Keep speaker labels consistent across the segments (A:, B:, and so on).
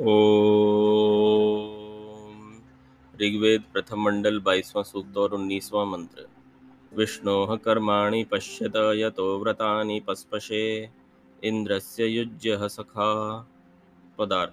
A: ओम। ऋग्वेद प्रथम मंडल बाईसवां सूक्त और उन्नीसवां मंत्र। विष्णो कर्माणि पश्यत यतो व्रतानि पस्पशे, इंद्रस्य युज्य सखा। पदार्थ।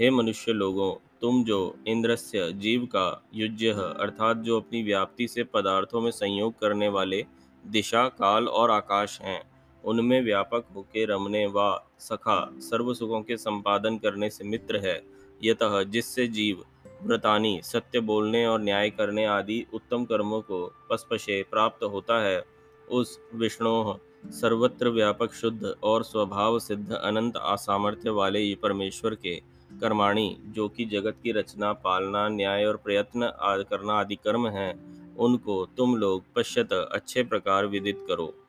A: हे मनुष्य लोगों, तुम जो इंद्रस्य जीव का युज्य, अर्थात जो अपनी व्याप्ति से पदार्थों में संयोग करने वाले दिशा, काल और आकाश हैं उनमें व्यापक होके रमने व सखा सर्व सुखों के संपादन करने से मित्र है। यतः जिससे जीव, व्रतानी, सत्य बोलने और न्याय करने आदि उत्तम कर्मों को पस्पशे प्राप्त होता है, उस विष्णु सर्वत्र व्यापक शुद्ध और स्वभाव सिद्ध अनंत असामर्थ्य वाले परमेश्वर के कर्माणी, जो कि जगत की रचना, पालना, न्याय और प्रयत्न करना आदि कर्म हैं, उनको तुम लोग पश्यत अच्छे प्रकार विदित करो।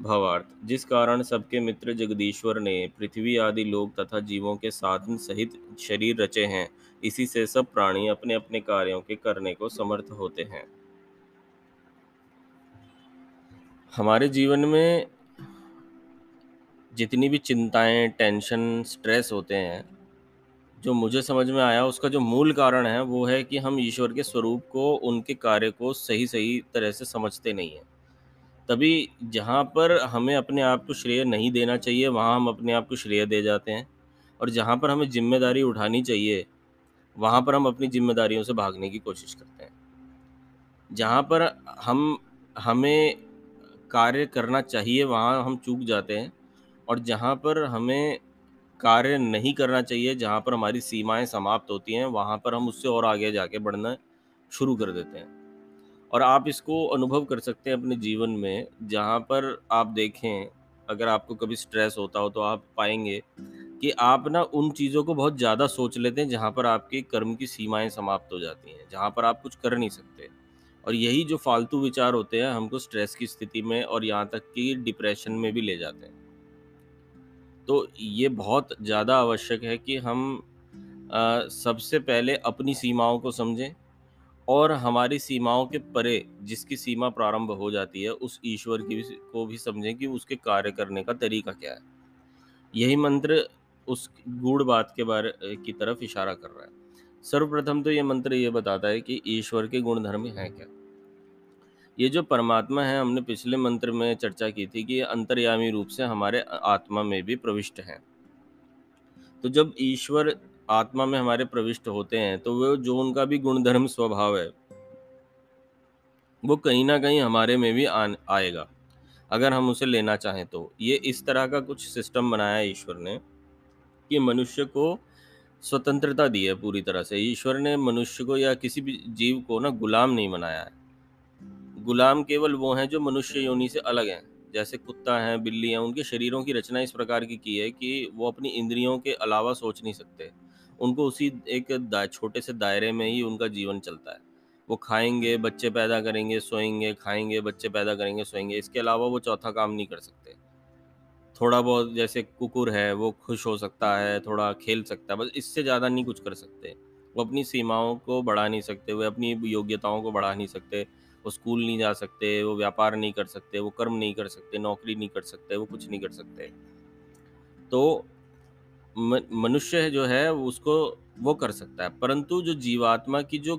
A: भावार्थ, जिस कारण सबके मित्र जगदीश्वर ने पृथ्वी आदि लोग तथा जीवों के साधन सहित शरीर रचे हैं, इसी से सब प्राणी अपने अपने कार्यों के करने को समर्थ होते हैं। हमारे जीवन में जितनी भी चिंताएँ, टेंशन, स्ट्रेस होते हैं, जो मुझे समझ में आया, उसका जो मूल कारण है, वो है कि हम ईश्वर के स्वरूप को, उनके कार्य को सही सही तरह से समझते नहीं हैं। तभी जहाँ पर हमें अपने आप को श्रेय नहीं देना चाहिए, वहाँ हम अपने आप को श्रेय दे जाते हैं। और जहाँ पर हमें ज़िम्मेदारी उठानी चाहिए, वहाँ पर हम अपनी जिम्मेदारियों से भागने की कोशिश करते हैं। जहाँ पर हम, हमें कार्य करना चाहिए, वहाँ हम चूक जाते हैं। और जहाँ पर हमें कार्य नहीं करना चाहिए, जहाँ पर हमारी सीमाएँ समाप्त होती हैं, वहाँ पर हम उससे और आगे जाके बढ़ना शुरू कर देते हैं। और आप इसको अनुभव कर सकते हैं अपने जीवन में जहाँ पर आप देखें अगर आपको कभी स्ट्रेस होता हो तो आप पाएँगे कि आप ना उन चीज़ों को बहुत ज़्यादा सोच लेते हैं जहाँ पर आपके कर्म की सीमाएँ समाप्त हो जाती हैं जहाँ पर आप कुछ कर नहीं सकते। और यही जो फालतू विचार होते हैं हमको स्ट्रेस की स्थिति में और यहाँ तक कि डिप्रेशन में भी ले जाते हैं। तो ये बहुत ज़्यादा आवश्यक है कि हम आ, सबसे पहले अपनी सीमाओं को समझें और हमारी सीमाओं के परे जिसकी सीमा प्रारंभ हो जाती है उस ईश्वर की भी को भी समझें कि उसके कार्य करने का तरीका क्या है। यही मंत्र उस गूढ़ बात के बारे की तरफ़ इशारा कर रहा है। सर्वप्रथम तो ये मंत्र ये बताता है कि ईश्वर के गुण धर्म हैं क्या? ये जो परमात्मा है हमने पिछले मंत्र में चर्चा की थी कि ये अंतर्यामी रूप से हमारे आत्मा में भी प्रविष्ट हैं। तो जब ईश्वर आत्मा में हमारे प्रविष्ट होते हैं तो वो जो उनका भी गुणधर्म स्वभाव है वो कहीं ना कहीं हमारे में भी आ, आएगा। अगर हम उसे लेना चाहें तो। ये इस तरह का कुछ सिस्टम बनाया ईश्वर ने कि मनुष्य को स्वतंत्रता दी है पूरी तरह से। ईश्वर ने मनुष्य को या किसी भी जीव को ना गुलाम नहीं बनाया है। गुलाम केवल वो हैं जो मनुष्य योनि से अलग हैं। जैसे कुत्ता है बिल्ली हैं उनके शरीरों की रचना इस प्रकार की की है कि वो अपनी इंद्रियों के अलावा सोच नहीं सकते। उनको उसी एक छोटे से दायरे में ही उनका जीवन चलता है। वो खाएँगे, बच्चे पैदा करेंगे, सोएँगे, खाएँगे, बच्चे पैदा करेंगे, सोएँगे। इसके अलावा वो चौथा काम नहीं कर सकते। थोड़ा बहुत जैसे कुकुर है, वो खुश हो सकता है, थोड़ा खेल सकता है, बस इससे ज़्यादा नहीं कुछ कर सकते। वो अपनी सीमाओं को बढ़ा नहीं सकते, वो अपनी योग्यताओं को बढ़ा नहीं सकते, वो स्कूल नहीं जा सकते, वो व्यापार नहीं कर सकते, वो कर्म नहीं कर सकते, नौकरी नहीं कर सकते, वो कुछ नहीं कर सकते। तो मनुष्य है जो है, उसको वो कर सकता है। परंतु जो जीवात्मा की जो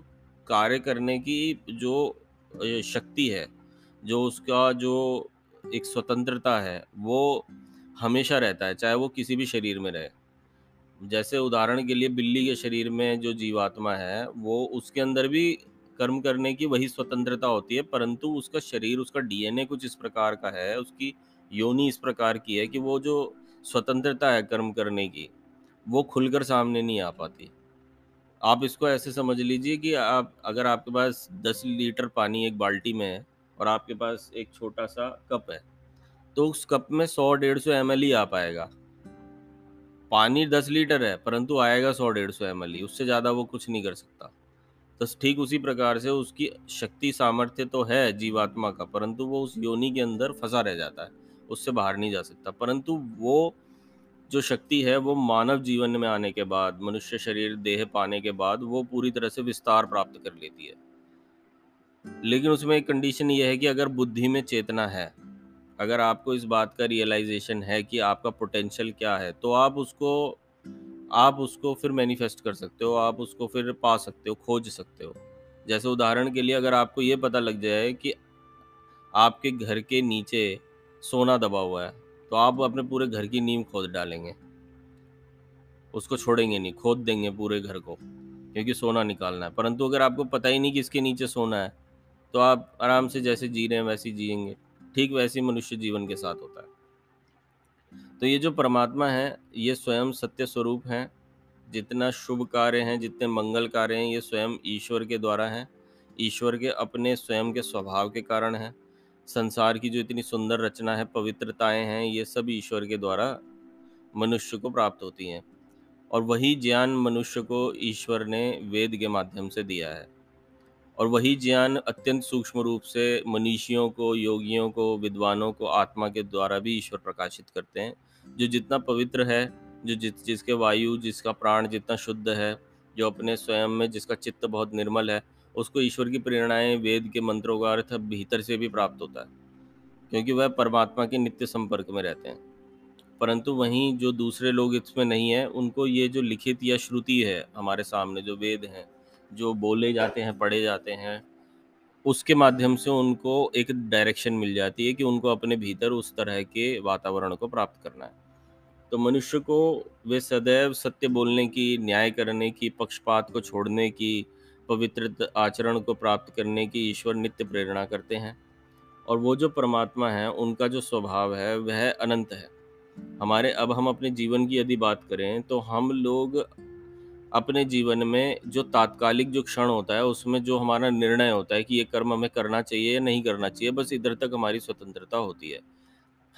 A: कार्य करने की जो शक्ति है, जो उसका जो एक स्वतंत्रता है, वो हमेशा रहता है, चाहे वो किसी भी शरीर में रहे। जैसे उदाहरण के लिए बिल्ली के शरीर में जो जीवात्मा है, वो उसके अंदर भी कर्म करने की वही स्वतंत्रता होती है, परंतु उसका शरीर, उसका डीएनए कुछ इस प्रकार का है, उसकी योनि इस प्रकार की है कि वो जो स्वतंत्रता है कर्म करने की, वो खुलकर सामने नहीं आ पाती। आप इसको ऐसे समझ लीजिए कि आप, अगर आपके पास दस लीटर पानी एक बाल्टी में है और आपके पास एक छोटा सा कप है तो उस कप में सौ डेढ़ सौ एम ही आ पाएगा। पानी दस लीटर है, परंतु आएगा सौ डेढ़ सौ एम उससे ज़्यादा वो कुछ नहीं कर सकता। तो ठीक उसी प्रकार से उसकी शक्ति सामर्थ्य तो है जीवात्मा का, परंतु वो उस योनि के अंदर फंसा रह जाता है। उससे बाहर नहीं जा सकता। परंतु वो जो शक्ति है, वो मानव जीवन में आने के बाद, मनुष्य शरीर, देह पाने के बाद, वो पूरी तरह से विस्तार प्राप्त कर लेती है। लेकिन उसमें एक कंडीशन ये है कि अगर बुद्धि में चेतना है, अगर आपको इस बात का रियलाइजेशन है कि आपका पोटेंशियल क्या है तो आप उसको आप उसको फिर मैनिफेस्ट कर सकते हो, आप उसको फिर पा सकते हो, खोज सकते हो। जैसे उदाहरण के लिए अगर आपको ये पता लग जाए कि आपके घर के नीचे सोना दबा हुआ है तो आप अपने पूरे घर की नींव खोद डालेंगे। उसको छोड़ेंगे नहीं, खोद देंगे पूरे घर को, क्योंकि सोना निकालना है। परंतु अगर आपको पता ही नहीं कि इसके नीचे सोना है तो आप आराम से जैसे जी रहे हैं वैसे ही जिएँगे, ठीक वैसे ही मनुष्य जीवन के साथ होता है। तो ये जो परमात्मा है, ये स्वयं सत्य स्वरूप हैं, जितना शुभ कार्य हैं, जितने मंगल कार्य हैं, ये स्वयं ईश्वर के द्वारा हैं। ईश्वर के अपने, स्वयं के स्वभाव के कारण हैं। संसार की जो इतनी सुंदर रचना है, पवित्रताएँ हैं, ये सब ईश्वर के द्वारा मनुष्य को प्राप्त होती हैं। और वही ज्ञान मनुष्य को ईश्वर ने वेद के माध्यम से दिया है। और वही ज्ञान अत्यंत सूक्ष्म रूप से मनीषियों को, योगियों को, विद्वानों को, आत्मा के द्वारा भी ईश्वर प्रकाशित करते हैं। जो जितना पवित्र है, जो जिस जिसके वायु, जिसका प्राण जितना शुद्ध है, जो अपने स्वयं में जिसका चित्त बहुत निर्मल है उसको ईश्वर की प्रेरणाएँ वेद के मंत्रों का अर्थ भीतर से भी प्राप्त होता है, क्योंकि वह परमात्मा के नित्य संपर्क में रहते हैं। परंतु वहीं जो दूसरे लोग इसमें नहीं है, उनको ये जो लिखित या श्रुति है हमारे सामने, जो वेद हैं, जो बोले जाते हैं, पढ़े जाते हैं, उसके माध्यम से उनको एक डायरेक्शन मिल जाती है कि उनको अपने भीतर उस तरह के वातावरण को प्राप्त करना है। तो मनुष्य को वे सदैव सत्य बोलने की, न्याय करने की, पक्षपात को छोड़ने की पवित्र आचरण को प्राप्त करने की ईश्वर नित्य प्रेरणा करते हैं। और वो जो परमात्मा है उनका जो स्वभाव है वह अनंत है। हमारे अब हम अपने जीवन की यदि बात करें तो हम लोग अपने जीवन में जो तात्कालिक जो क्षण होता है उसमें जो हमारा निर्णय होता है कि ये कर्म हमें करना चाहिए या नहीं करना चाहिए बस इधर तक हमारी स्वतंत्रता होती है।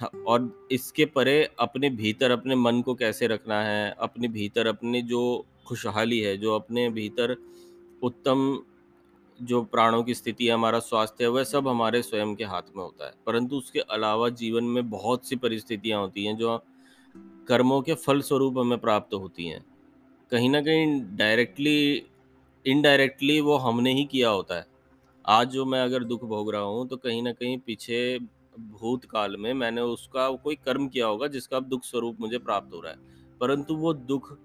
A: हाँ, और इसके परे अपने भीतर अपने मन को कैसे रखना है अपने भीतर अपने जो खुशहाली है जो अपने भीतर उत्तम जो प्राणों की स्थिति है, हमारा स्वास्थ्य है, वह सब हमारे स्वयं के हाथ में होता है। परंतु उसके अलावा जीवन में बहुत सी परिस्थितियाँ होती हैं, जो कर्मों के फल स्वरूप हमें प्राप्त होती हैं। कहीं ना कहीं डायरेक्टली इनडायरेक्टली वो हमने ही किया होता है। आज जो मैं अगर दुख भोग रहा हूँ तो कहीं ना कहीं पीछे भूतकाल में मैंने उसका कोई कर्म किया होगा, जिसका अब दुख स्वरूप मुझे प्राप्त हो रहा है। परंतु वो दुख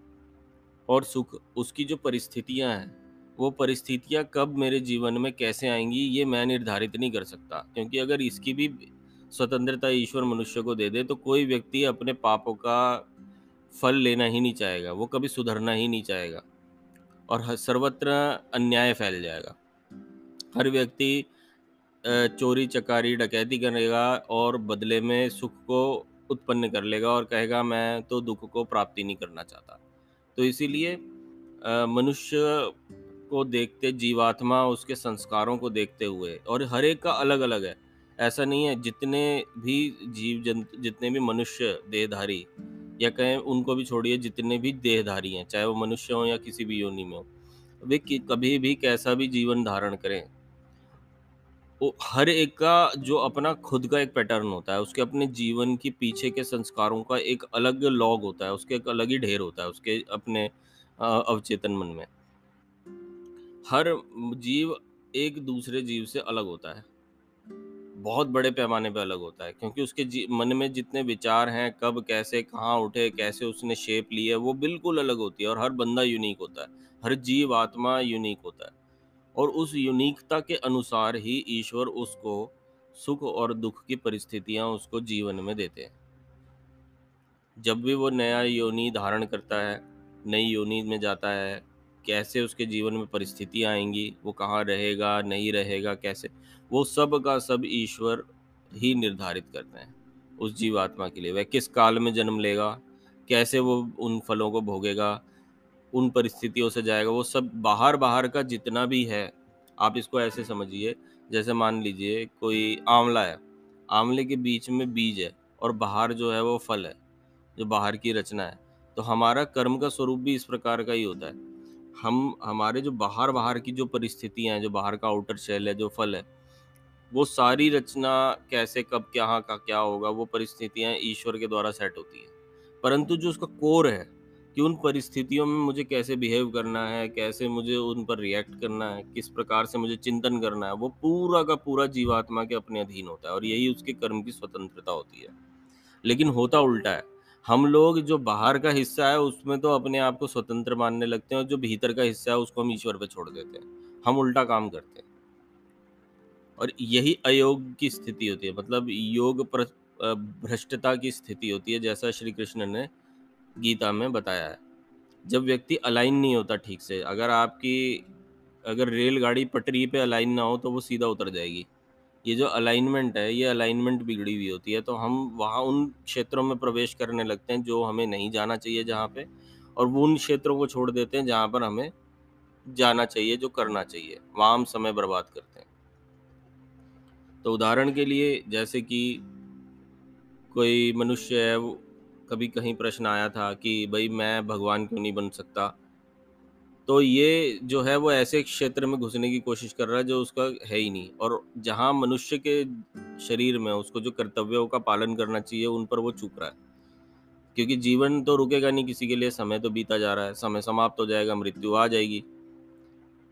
A: और सुख, उसकी जो परिस्थितियाँ हैं वो परिस्थितियाँ कब मेरे जीवन में कैसे आएँगी, ये मैं निर्धारित नहीं कर सकता। क्योंकि अगर इसकी भी स्वतंत्रता ईश्वर मनुष्य को दे दे तो कोई व्यक्ति अपने पापों का फल लेना ही नहीं चाहेगा, वो कभी सुधरना ही नहीं चाहेगा और सर्वत्र अन्याय फैल जाएगा। हर व्यक्ति चोरी, चकारी, डकैती करेगा और बदले में सुख को उत्पन्न कर लेगा और कहेगा, मैं तो दुख को प्राप्ति नहीं करना चाहता। तो इसीलिए मनुष्य को देखते, जीवात्मा उसके संस्कारों को देखते हुए, और हर एक का अलग अलग है। ऐसा नहीं है, जितने भी जीव जंतु, जितने भी मनुष्य देहधारी, या कहें उनको भी छोड़िए, जितने भी देहधारी हैं, चाहे वो मनुष्य हो या किसी भी योनि में हो, वे कभी भी कैसा भी जीवन धारण करें, वो हर एक का, जो अपना खुद का एक पैटर्न होता है, उसके अपने जीवन के पीछे के संस्कारों का एक अलग लॉग होता है, उसके एक अलग ही ढेर होता है, उसके अपने अवचेतन मन में। हर जीव एक दूसरे जीव से अलग होता है। बहुत बड़े पैमाने पे अलग होता है, क्योंकि उसके मन में जितने विचार हैं, कब, कैसे, कहाँ उठे, कैसे उसने शेप ली है, वो बिल्कुल अलग होती है और हर बंदा यूनिक होता है, हर जीव आत्मा यूनिक होता है। और उस यूनिकता के अनुसार ही ईश्वर उसको सुख और दुख की परिस्थितियाँ उसको जीवन में देते हैं। जब भी वो नया योनि धारण करता है, नई योनि में जाता है कैसे उसके जीवन में परिस्थितियाँ आएँगी, वो कहाँ रहेगा, नहीं रहेगा, कैसे? वो सब का सब ईश्वर ही निर्धारित करते हैं उस जीवात्मा के लिए। वह किस काल में जन्म लेगा, कैसे वो उन फलों को भोगेगा, उन परिस्थितियों से जाएगा, वो सब बाहर बाहर का जितना भी है, आप इसको ऐसे समझिए, जैसे मान लीजिए कोई आंवला है, आंवले के बीच में बीज है और बाहर जो है वो फल है, जो बाहर की रचना है तो हमारा कर्म का स्वरूप भी इस प्रकार का ही होता है। हम, हमारे जो बाहर बाहर की जो परिस्थितियाँ हैं, जो बाहर का आउटर शेल है, जो फल है, वो सारी रचना कैसे, कब क्या का, क्या होगा, वो परिस्थितियाँ ईश्वर के द्वारा सेट होती हैं। परंतु जो उसका कोर है कि उन परिस्थितियों में मुझे कैसे बिहेव करना है, कैसे मुझे उन पर रिएक्ट करना है, किस प्रकार से मुझे चिंतन करना है, वो पूरा का पूरा जीवात्मा के अपने अधीन होता है और यही उसके कर्म की स्वतंत्रता होती है। लेकिन होता उल्टा है। हम लोग जो बाहर का हिस्सा है, उसमें तो अपने आप को स्वतंत्र मानने लगते हैं और जो भीतर का हिस्सा है, उसको हम ईश्वर पे छोड़ देते हैं। हम उल्टा काम करते हैं। और यही अयोग की स्थिति होती है। मतलब योग भ्रष्टता की स्थिति होती है, जैसा श्री कृष्ण ने गीता में बताया है। जब व्यक्ति अलाइन नहीं होता ठीक से, अगर आपकी, अगर रेलगाड़ी पटरी पे अलाइन ना हो तो वो सीधा उतर जाएगी। ये जो अलाइनमेंट है, ये अलाइनमेंट बिगड़ी हुई होती है तो हम वहाँ उन क्षेत्रों में प्रवेश करने लगते हैं जो हमें नहीं जाना चाहिए जहाँ पे और वो उन क्षेत्रों को छोड़ देते हैं जहाँ पर हमें जाना चाहिए, जो करना चाहिए। वहाँ हम समय बर्बाद करते हैं। तो उदाहरण के लिए जैसे कि कोई मनुष्य है, वो कभी कहीं प्रश्न आया था कि, भाई, मैं भगवान क्यों नहीं बन सकता? तो ये जो है वो ऐसे क्षेत्र में घुसने की कोशिश कर रहा है जो उसका है ही नहीं। और जहाँ मनुष्य के शरीर में उसको जो कर्तव्यों का पालन करना चाहिए, उन पर वो चूक रहा है। क्योंकि जीवन तो रुकेगा नहीं किसी के लिए, समय तो बीता जा रहा है, समय समाप्त हो जाएगा, मृत्यु आ जाएगी।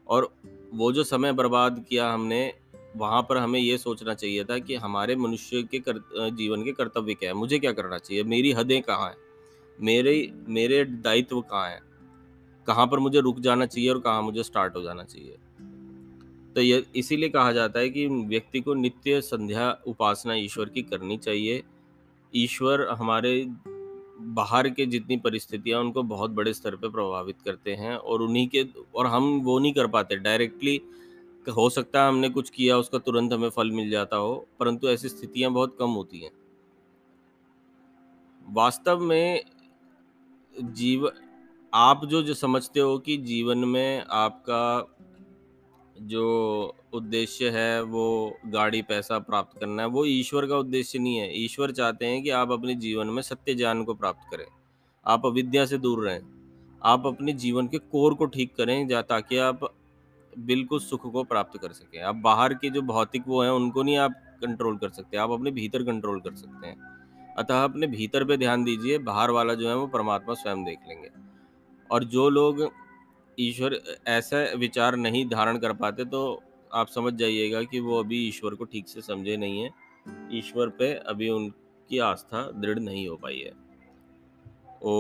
A: और वो जो समय बर्बाद किया हमने, वहाँ पर हमें ये सोचना चाहिए था कि हमारे मनुष्य के कर जीवन के कर्तव्य क्या है? मुझे क्या करना चाहिए? मेरी हदें कहाँ हैं? मेरे मेरे दायित्व कहाँ हैं? कहाँ पर मुझे रुक जाना चाहिए और कहाँ मुझे स्टार्ट हो जाना चाहिए। तो ये इसीलिए कहा जाता है कि व्यक्ति को नित्य संध्या उपासना ईश्वर की करनी चाहिए। ईश्वर हमारे बाहर के जितनी परिस्थितियाँ उनको बहुत बड़े स्तर पर प्रभावित करते हैं और उन्हीं के और हम वो नहीं कर पाते। डायरेक्टली हो सकता है हमने कुछ किया, उसका तुरंत हमें फल मिल जाता हो, परंतु ऐसी स्थितियाँ बहुत कम होती हैं। वास्तव में जीव आप जो जो समझते हो कि जीवन में आपका जो उद्देश्य है, वो गाड़ी, पैसा प्राप्त करना है, वो ईश्वर का उद्देश्य नहीं है। ईश्वर चाहते हैं कि आप अपने जीवन में सत्य ज्ञान को प्राप्त करें। आप अविद्या से दूर रहें। आप अपने जीवन के कोर को ठीक करें, जा, ताकि आप बिल्कुल सुख को प्राप्त कर सकें। आप बाहर के जो भौतिक वो हैं, उनको नहीं आप कंट्रोल कर सकते। आप अपने भीतर कंट्रोल कर सकते हैं। अतः अपने भीतर पे ध्यान दीजिए, बाहर वाला जो है, वो परमात्मा स्वयं देख लेंगे। और जो लोग ईश्वर, ऐसा विचार नहीं धारण कर पाते तो आप समझ जाइएगा कि वो अभी ईश्वर को ठीक से समझे नहीं है। ईश्वर पे अभी उनकी आस्था दृढ़ नहीं हो पाई है। ओ